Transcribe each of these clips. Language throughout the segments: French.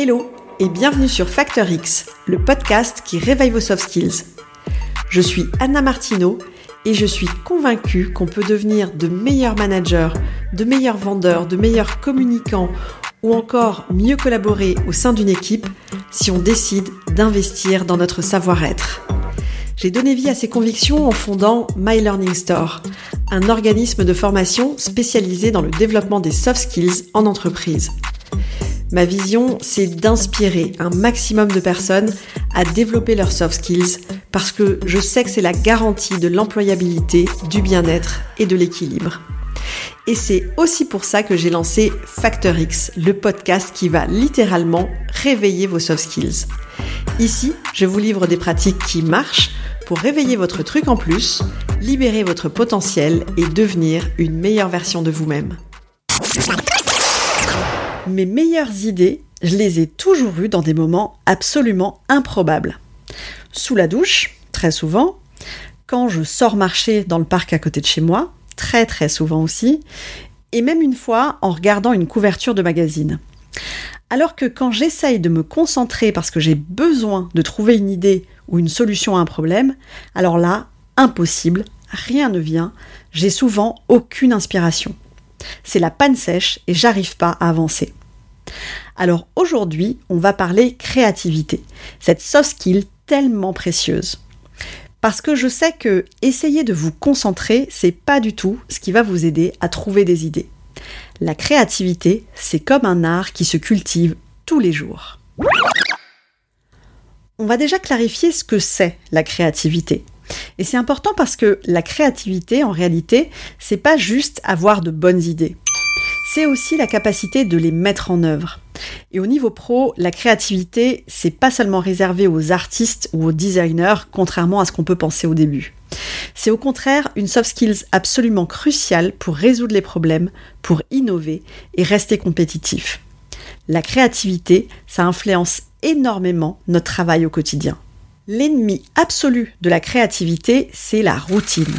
Hello et bienvenue sur Factor X, le podcast qui réveille vos soft skills. Je suis Anna Martineau et je suis convaincue qu'on peut devenir de meilleurs managers, de meilleurs vendeurs, de meilleurs communicants ou encore mieux collaborer au sein d'une équipe si on décide d'investir dans notre savoir-être. J'ai donné vie à ces convictions en fondant My Learning Store, un organisme de formation spécialisé dans le développement des soft skills en entreprise. Ma vision, c'est d'inspirer un maximum de personnes à développer leurs soft skills parce que je sais que c'est la garantie de l'employabilité, du bien-être et de l'équilibre. Et c'est aussi pour ça que j'ai lancé Factor X, le podcast qui va littéralement réveiller vos soft skills. Ici, je vous livre des pratiques qui marchent pour réveiller votre truc en plus, libérer votre potentiel et devenir une meilleure version de vous-même. Mes meilleures idées, je les ai toujours eues dans des moments absolument improbables. Sous la douche, très souvent, quand je sors marcher dans le parc à côté de chez moi, très très souvent aussi, et même une fois en regardant une couverture de magazine. Alors que quand j'essaye de me concentrer parce que j'ai besoin de trouver une idée ou une solution à un problème, alors là, impossible, rien ne vient, j'ai souvent aucune inspiration. C'est la panne sèche et j'arrive pas à avancer. Alors aujourd'hui, on va parler créativité, cette soft skill tellement précieuse. Parce que je sais que essayer de vous concentrer, c'est pas du tout ce qui va vous aider à trouver des idées. La créativité, c'est comme un art qui se cultive tous les jours. On va déjà clarifier ce que c'est la créativité. Et c'est important parce que la créativité, en réalité, c'est pas juste avoir de bonnes idées c'est aussi la capacité de les mettre en œuvre. Et au niveau pro, la créativité, c'est pas seulement réservé aux artistes ou aux designers, contrairement à ce qu'on peut penser au début. C'est au contraire une soft skills absolument cruciale pour résoudre les problèmes, pour innover et rester compétitif. La créativité, ça influence énormément notre travail au quotidien. L'ennemi absolu de la créativité, c'est la routine.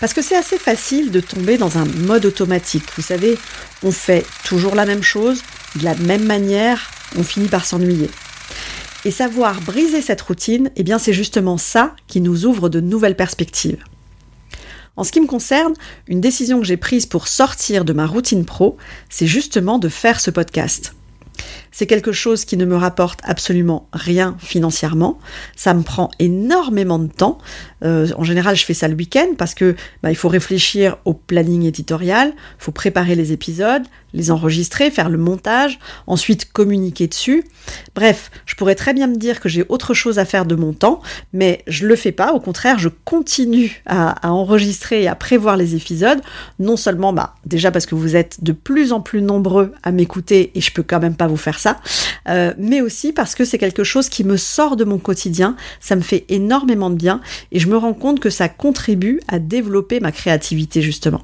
Parce que c'est assez facile de tomber dans un mode automatique. Vous savez, on fait toujours la même chose, de la même manière, on finit par s'ennuyer. Et savoir briser cette routine, eh bien c'est justement ça qui nous ouvre de nouvelles perspectives. En ce qui me concerne, une décision que j'ai prise pour sortir de ma routine pro, c'est justement de faire ce podcast. C'est quelque chose qui ne me rapporte absolument rien financièrement. Ça me prend énormément de temps. Euh, en général, je fais ça le week-end parce que bah, il faut réfléchir au planning éditorial, il faut préparer les épisodes, les enregistrer, faire le montage, ensuite communiquer dessus. Bref, je pourrais très bien me dire que j'ai autre chose à faire de mon temps, mais je le fais pas. Au contraire, je continue à, enregistrer et à prévoir les épisodes. Non seulement, bah, déjà parce que vous êtes de plus en plus nombreux à m'écouter et je peux quand même pas vous faire ça, euh, mais aussi parce que c'est quelque chose qui me sort de mon quotidien. Ça me fait énormément de bien et je me rends compte que ça contribue à développer ma créativité justement.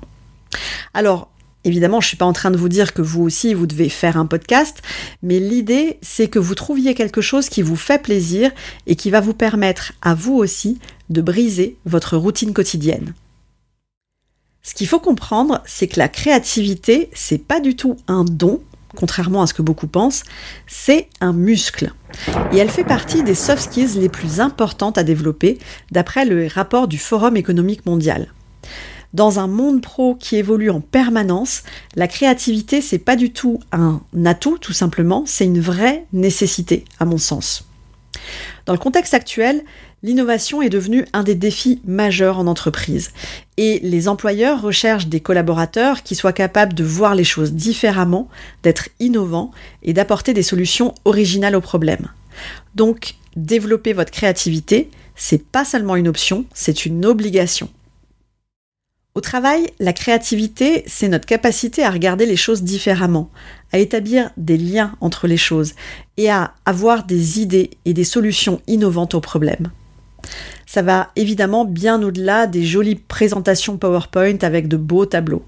Alors, Évidemment, je ne suis pas en train de vous dire que vous aussi, vous devez faire un podcast, mais l'idée, c'est que vous trouviez quelque chose qui vous fait plaisir et qui va vous permettre à vous aussi de briser votre routine quotidienne. Ce qu'il faut comprendre, c'est que la créativité, c'est pas du tout un don, contrairement à ce que beaucoup pensent, c'est un muscle. Et elle fait partie des soft skills les plus importantes à développer, d'après le rapport du Forum économique mondial. Dans un monde pro qui évolue en permanence, la créativité, c'est pas du tout un atout, tout simplement, c'est une vraie nécessité, à mon sens. Dans le contexte actuel, l'innovation est devenue un des défis majeurs en entreprise. Et les employeurs recherchent des collaborateurs qui soient capables de voir les choses différemment, d'être innovants et d'apporter des solutions originales aux problèmes. Donc, développer votre créativité, c'est pas seulement une option, c'est une obligation. Au travail, la créativité, c'est notre capacité à regarder les choses différemment, à établir des liens entre les choses et à avoir des idées et des solutions innovantes aux problèmes. Ça va évidemment bien au-delà des jolies présentations PowerPoint avec de beaux tableaux.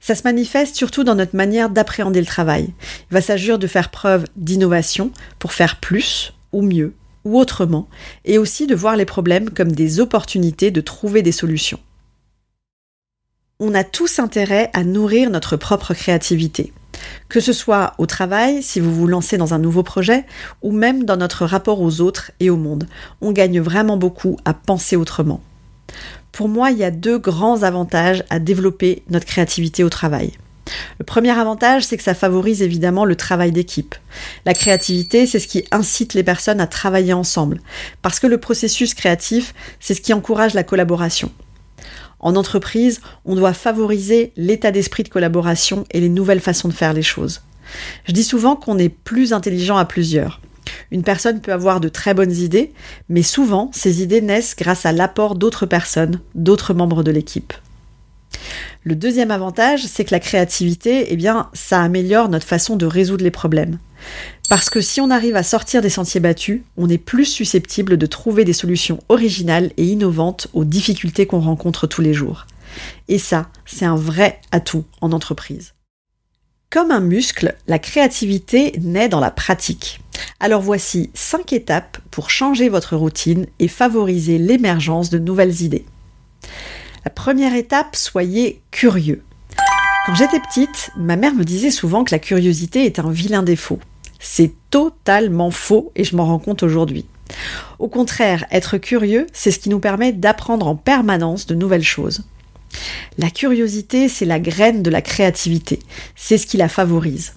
Ça se manifeste surtout dans notre manière d'appréhender le travail. Il va s'agir de faire preuve d'innovation pour faire plus ou mieux ou autrement, et aussi de voir les problèmes comme des opportunités de trouver des solutions on a tous intérêt à nourrir notre propre créativité. Que ce soit au travail, si vous vous lancez dans un nouveau projet, ou même dans notre rapport aux autres et au monde, on gagne vraiment beaucoup à penser autrement. Pour moi, il y a deux grands avantages à développer notre créativité au travail. Le premier avantage, c'est que ça favorise évidemment le travail d'équipe. La créativité, c'est ce qui incite les personnes à travailler ensemble, parce que le processus créatif, c'est ce qui encourage la collaboration. En entreprise, on doit favoriser l'état d'esprit de collaboration et les nouvelles façons de faire les choses. Je dis souvent qu'on est plus intelligent à plusieurs. Une personne peut avoir de très bonnes idées, mais souvent ces idées naissent grâce à l'apport d'autres personnes, d'autres membres de l'équipe. Le deuxième avantage, c'est que la créativité, eh bien, ça améliore notre façon de résoudre les problèmes. Parce que si on arrive à sortir des sentiers battus, on est plus susceptible de trouver des solutions originales et innovantes aux difficultés qu'on rencontre tous les jours. Et ça, c'est un vrai atout en entreprise. Comme un muscle, la créativité naît dans la pratique. Alors voici 5 étapes pour changer votre routine et favoriser l'émergence de nouvelles idées. La première étape, soyez curieux. Quand j'étais petite, ma mère me disait souvent que la curiosité est un vilain défaut. C'est totalement faux et je m'en rends compte aujourd'hui. Au contraire, être curieux, c'est ce qui nous permet d'apprendre en permanence de nouvelles choses. La curiosité, c'est la graine de la créativité, c'est ce qui la favorise.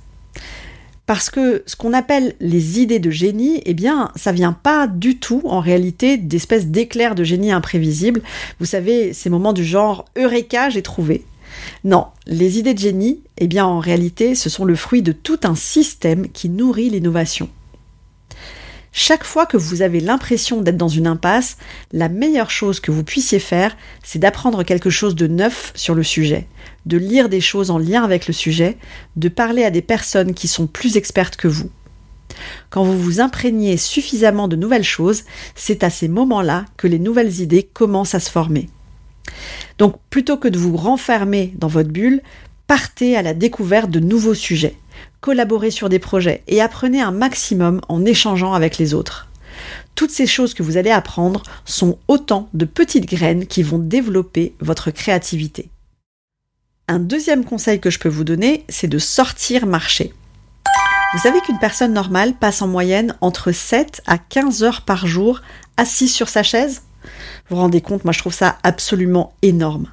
Parce que ce qu'on appelle les idées de génie, eh bien, ça vient pas du tout, en réalité, d'espèces d'éclairs de génie imprévisibles. Vous savez, ces moments du genre Eureka, j'ai trouvé. Non, les idées de génie, eh bien, en réalité, ce sont le fruit de tout un système qui nourrit l'innovation. Chaque fois que vous avez l'impression d'être dans une impasse, la meilleure chose que vous puissiez faire, c'est d'apprendre quelque chose de neuf sur le sujet, de lire des choses en lien avec le sujet, de parler à des personnes qui sont plus expertes que vous. Quand vous vous imprégnez suffisamment de nouvelles choses, c'est à ces moments-là que les nouvelles idées commencent à se former. Donc plutôt que de vous renfermer dans votre bulle, partez à la découverte de nouveaux sujets collaborez sur des projets et apprenez un maximum en échangeant avec les autres. Toutes ces choses que vous allez apprendre sont autant de petites graines qui vont développer votre créativité. Un deuxième conseil que je peux vous donner, c'est de sortir marcher. Vous savez qu'une personne normale passe en moyenne entre 7 à 15 heures par jour assise sur sa chaise? Vous vous rendez compte, moi je trouve ça absolument énorme.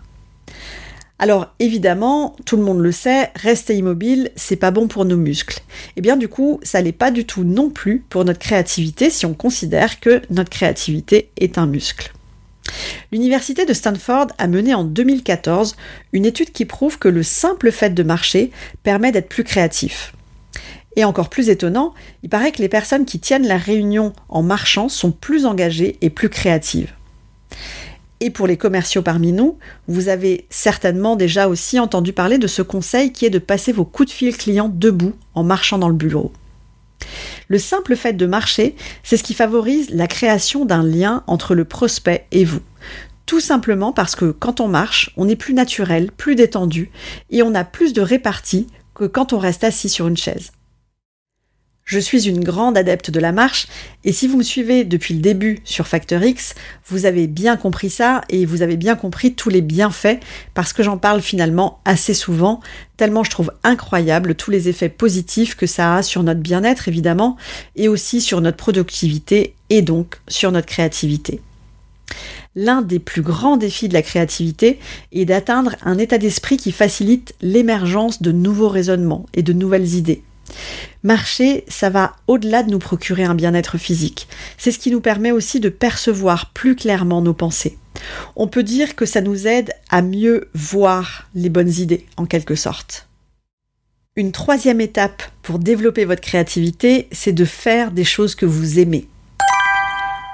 Alors évidemment, tout le monde le sait, rester immobile, c'est pas bon pour nos muscles. Et eh bien du coup, ça l'est pas du tout non plus pour notre créativité si on considère que notre créativité est un muscle. L'université de Stanford a mené en 2014 une étude qui prouve que le simple fait de marcher permet d'être plus créatif. Et encore plus étonnant, il paraît que les personnes qui tiennent la réunion en marchant sont plus engagées et plus créatives. Et pour les commerciaux parmi nous, vous avez certainement déjà aussi entendu parler de ce conseil qui est de passer vos coups de fil clients debout en marchant dans le bureau. Le simple fait de marcher, c'est ce qui favorise la création d'un lien entre le prospect et vous. Tout simplement parce que quand on marche, on est plus naturel, plus détendu, et on a plus de répartie que quand on reste assis sur une chaise. Je suis une grande adepte de la marche et si vous me suivez depuis le début sur Factor X, vous avez bien compris ça et vous avez bien compris tous les bienfaits parce que j'en parle finalement assez souvent, tellement je trouve incroyable tous les effets positifs que ça a sur notre bien-être évidemment et aussi sur notre productivité et donc sur notre créativité. L'un des plus grands défis de la créativité est d'atteindre un état d'esprit qui facilite l'émergence de nouveaux raisonnements et de nouvelles idées. Marcher, ça va au-delà de nous procurer un bien-être physique. C'est ce qui nous permet aussi de percevoir plus clairement nos pensées. On peut dire que ça nous aide à mieux voir les bonnes idées, en quelque sorte. Une troisième étape pour développer votre créativité, c'est de faire des choses que vous aimez.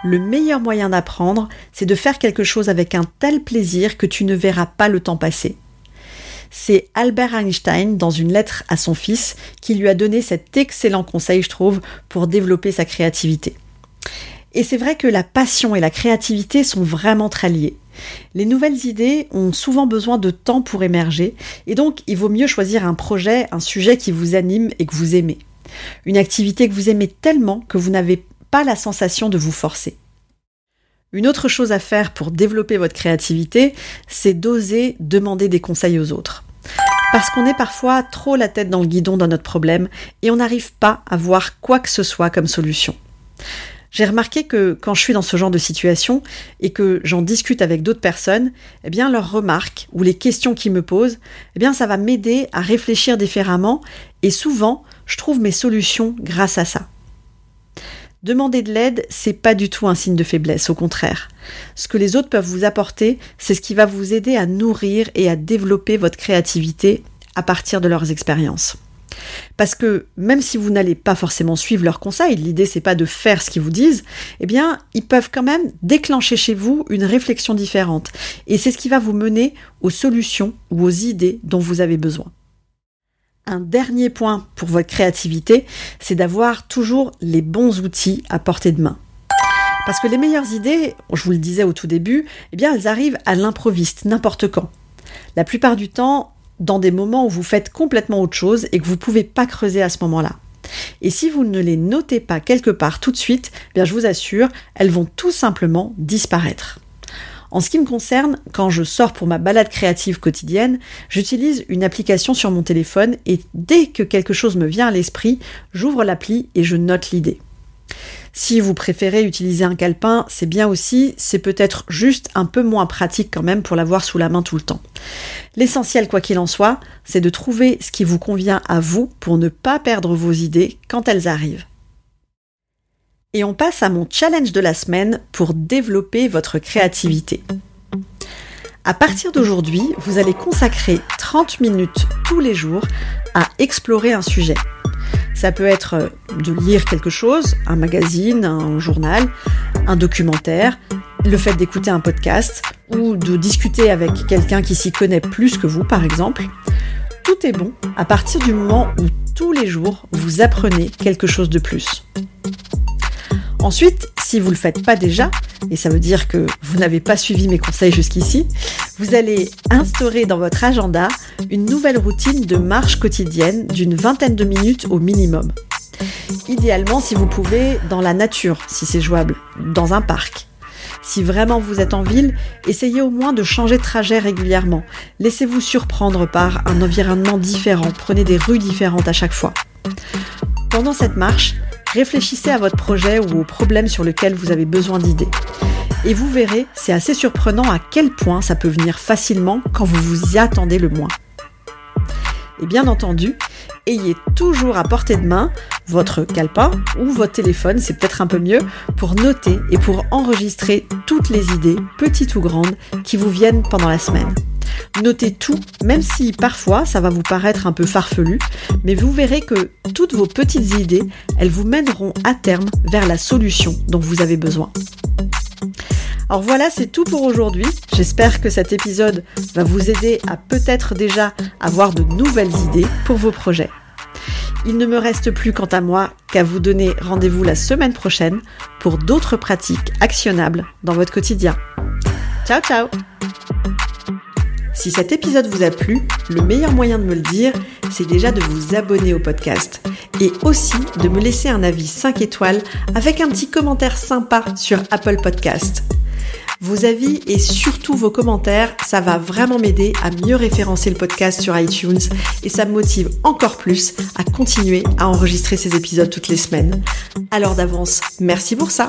Le meilleur moyen d'apprendre, c'est de faire quelque chose avec un tel plaisir que tu ne verras pas le temps passer c'est Albert Einstein, dans une lettre à son fils, qui lui a donné cet excellent conseil, je trouve, pour développer sa créativité. Et c'est vrai que la passion et la créativité sont vraiment très liées. Les nouvelles idées ont souvent besoin de temps pour émerger, et donc il vaut mieux choisir un projet, un sujet qui vous anime et que vous aimez. Une activité que vous aimez tellement que vous n'avez pas la sensation de vous forcer. Une autre chose à faire pour développer votre créativité, c'est d'oser demander des conseils aux autres. Parce qu'on est parfois trop la tête dans le guidon dans notre problème et on n'arrive pas à voir quoi que ce soit comme solution. J'ai remarqué que quand je suis dans ce genre de situation et que j'en discute avec d'autres personnes, eh bien leurs remarques ou les questions qu'ils me posent, eh bien ça va m'aider à réfléchir différemment et souvent je trouve mes solutions grâce à ça. Demander de l'aide, c'est pas du tout un signe de faiblesse, au contraire. Ce que les autres peuvent vous apporter, c'est ce qui va vous aider à nourrir et à développer votre créativité à partir de leurs expériences. Parce que même si vous n'allez pas forcément suivre leurs conseils, l'idée c'est pas de faire ce qu'ils vous disent, eh bien, ils peuvent quand même déclencher chez vous une réflexion différente. Et c'est ce qui va vous mener aux solutions ou aux idées dont vous avez besoin. Un dernier point pour votre créativité, c'est d'avoir toujours les bons outils à portée de main. Parce que les meilleures idées, je vous le disais au tout début, eh bien elles arrivent à l'improviste, n'importe quand. La plupart du temps, dans des moments où vous faites complètement autre chose et que vous ne pouvez pas creuser à ce moment-là. Et si vous ne les notez pas quelque part tout de suite, eh bien je vous assure, elles vont tout simplement disparaître. En ce qui me concerne, quand je sors pour ma balade créative quotidienne, j'utilise une application sur mon téléphone et dès que quelque chose me vient à l'esprit, j'ouvre l'appli et je note l'idée. Si vous préférez utiliser un calepin, c'est bien aussi, c'est peut-être juste un peu moins pratique quand même pour l'avoir sous la main tout le temps. L'essentiel, quoi qu'il en soit, c'est de trouver ce qui vous convient à vous pour ne pas perdre vos idées quand elles arrivent. Et on passe à mon challenge de la semaine pour développer votre créativité. À partir d'aujourd'hui, vous allez consacrer 30 minutes tous les jours à explorer un sujet. Ça peut être euh, de lire quelque chose, un magazine, un journal, un documentaire, le fait d'écouter un podcast ou de discuter avec quelqu'un qui s'y connaît plus que vous, par exemple. Tout est bon à partir du moment où tous les jours vous apprenez quelque chose de plus. Ensuite, si vous ne le faites pas déjà, et ça veut dire que vous n'avez pas suivi mes conseils jusqu'ici, vous allez instaurer dans votre agenda une nouvelle routine de marche quotidienne d'une vingtaine de minutes au minimum. Idéalement, si vous pouvez, dans la nature, si c'est jouable, dans un parc. Si vraiment vous êtes en ville, essayez au moins de changer de trajet régulièrement. Laissez-vous surprendre par un environnement différent, prenez des rues différentes à chaque fois. Pendant cette marche, Réfléchissez à votre projet ou au problème sur lequel vous avez besoin d'idées. Et vous verrez, c'est assez surprenant à quel point ça peut venir facilement quand vous vous y attendez le moins. Et bien entendu, ayez toujours à portée de main votre calepin ou votre téléphone, c'est peut-être un peu mieux, pour noter et pour enregistrer toutes les idées, petites ou grandes, qui vous viennent pendant la semaine. Notez tout, même si parfois ça va vous paraître un peu farfelu, mais vous verrez que toutes vos petites idées, elles vous mèneront à terme vers la solution dont vous avez besoin. Alors voilà, c'est tout pour aujourd'hui. J'espère que cet épisode va vous aider à peut-être déjà avoir de nouvelles idées pour vos projets. Il ne me reste plus quant à moi qu'à vous donner rendez-vous la semaine prochaine pour d'autres pratiques actionnables dans votre quotidien. Ciao ciao si cet épisode vous a plu, le meilleur moyen de me le dire, c'est déjà de vous abonner au podcast et aussi de me laisser un avis 5 étoiles avec un petit commentaire sympa sur Apple Podcast. Vos avis et surtout vos commentaires, ça va vraiment m'aider à mieux référencer le podcast sur iTunes et ça me motive encore plus à continuer à enregistrer ces épisodes toutes les semaines. Alors d'avance, merci pour ça.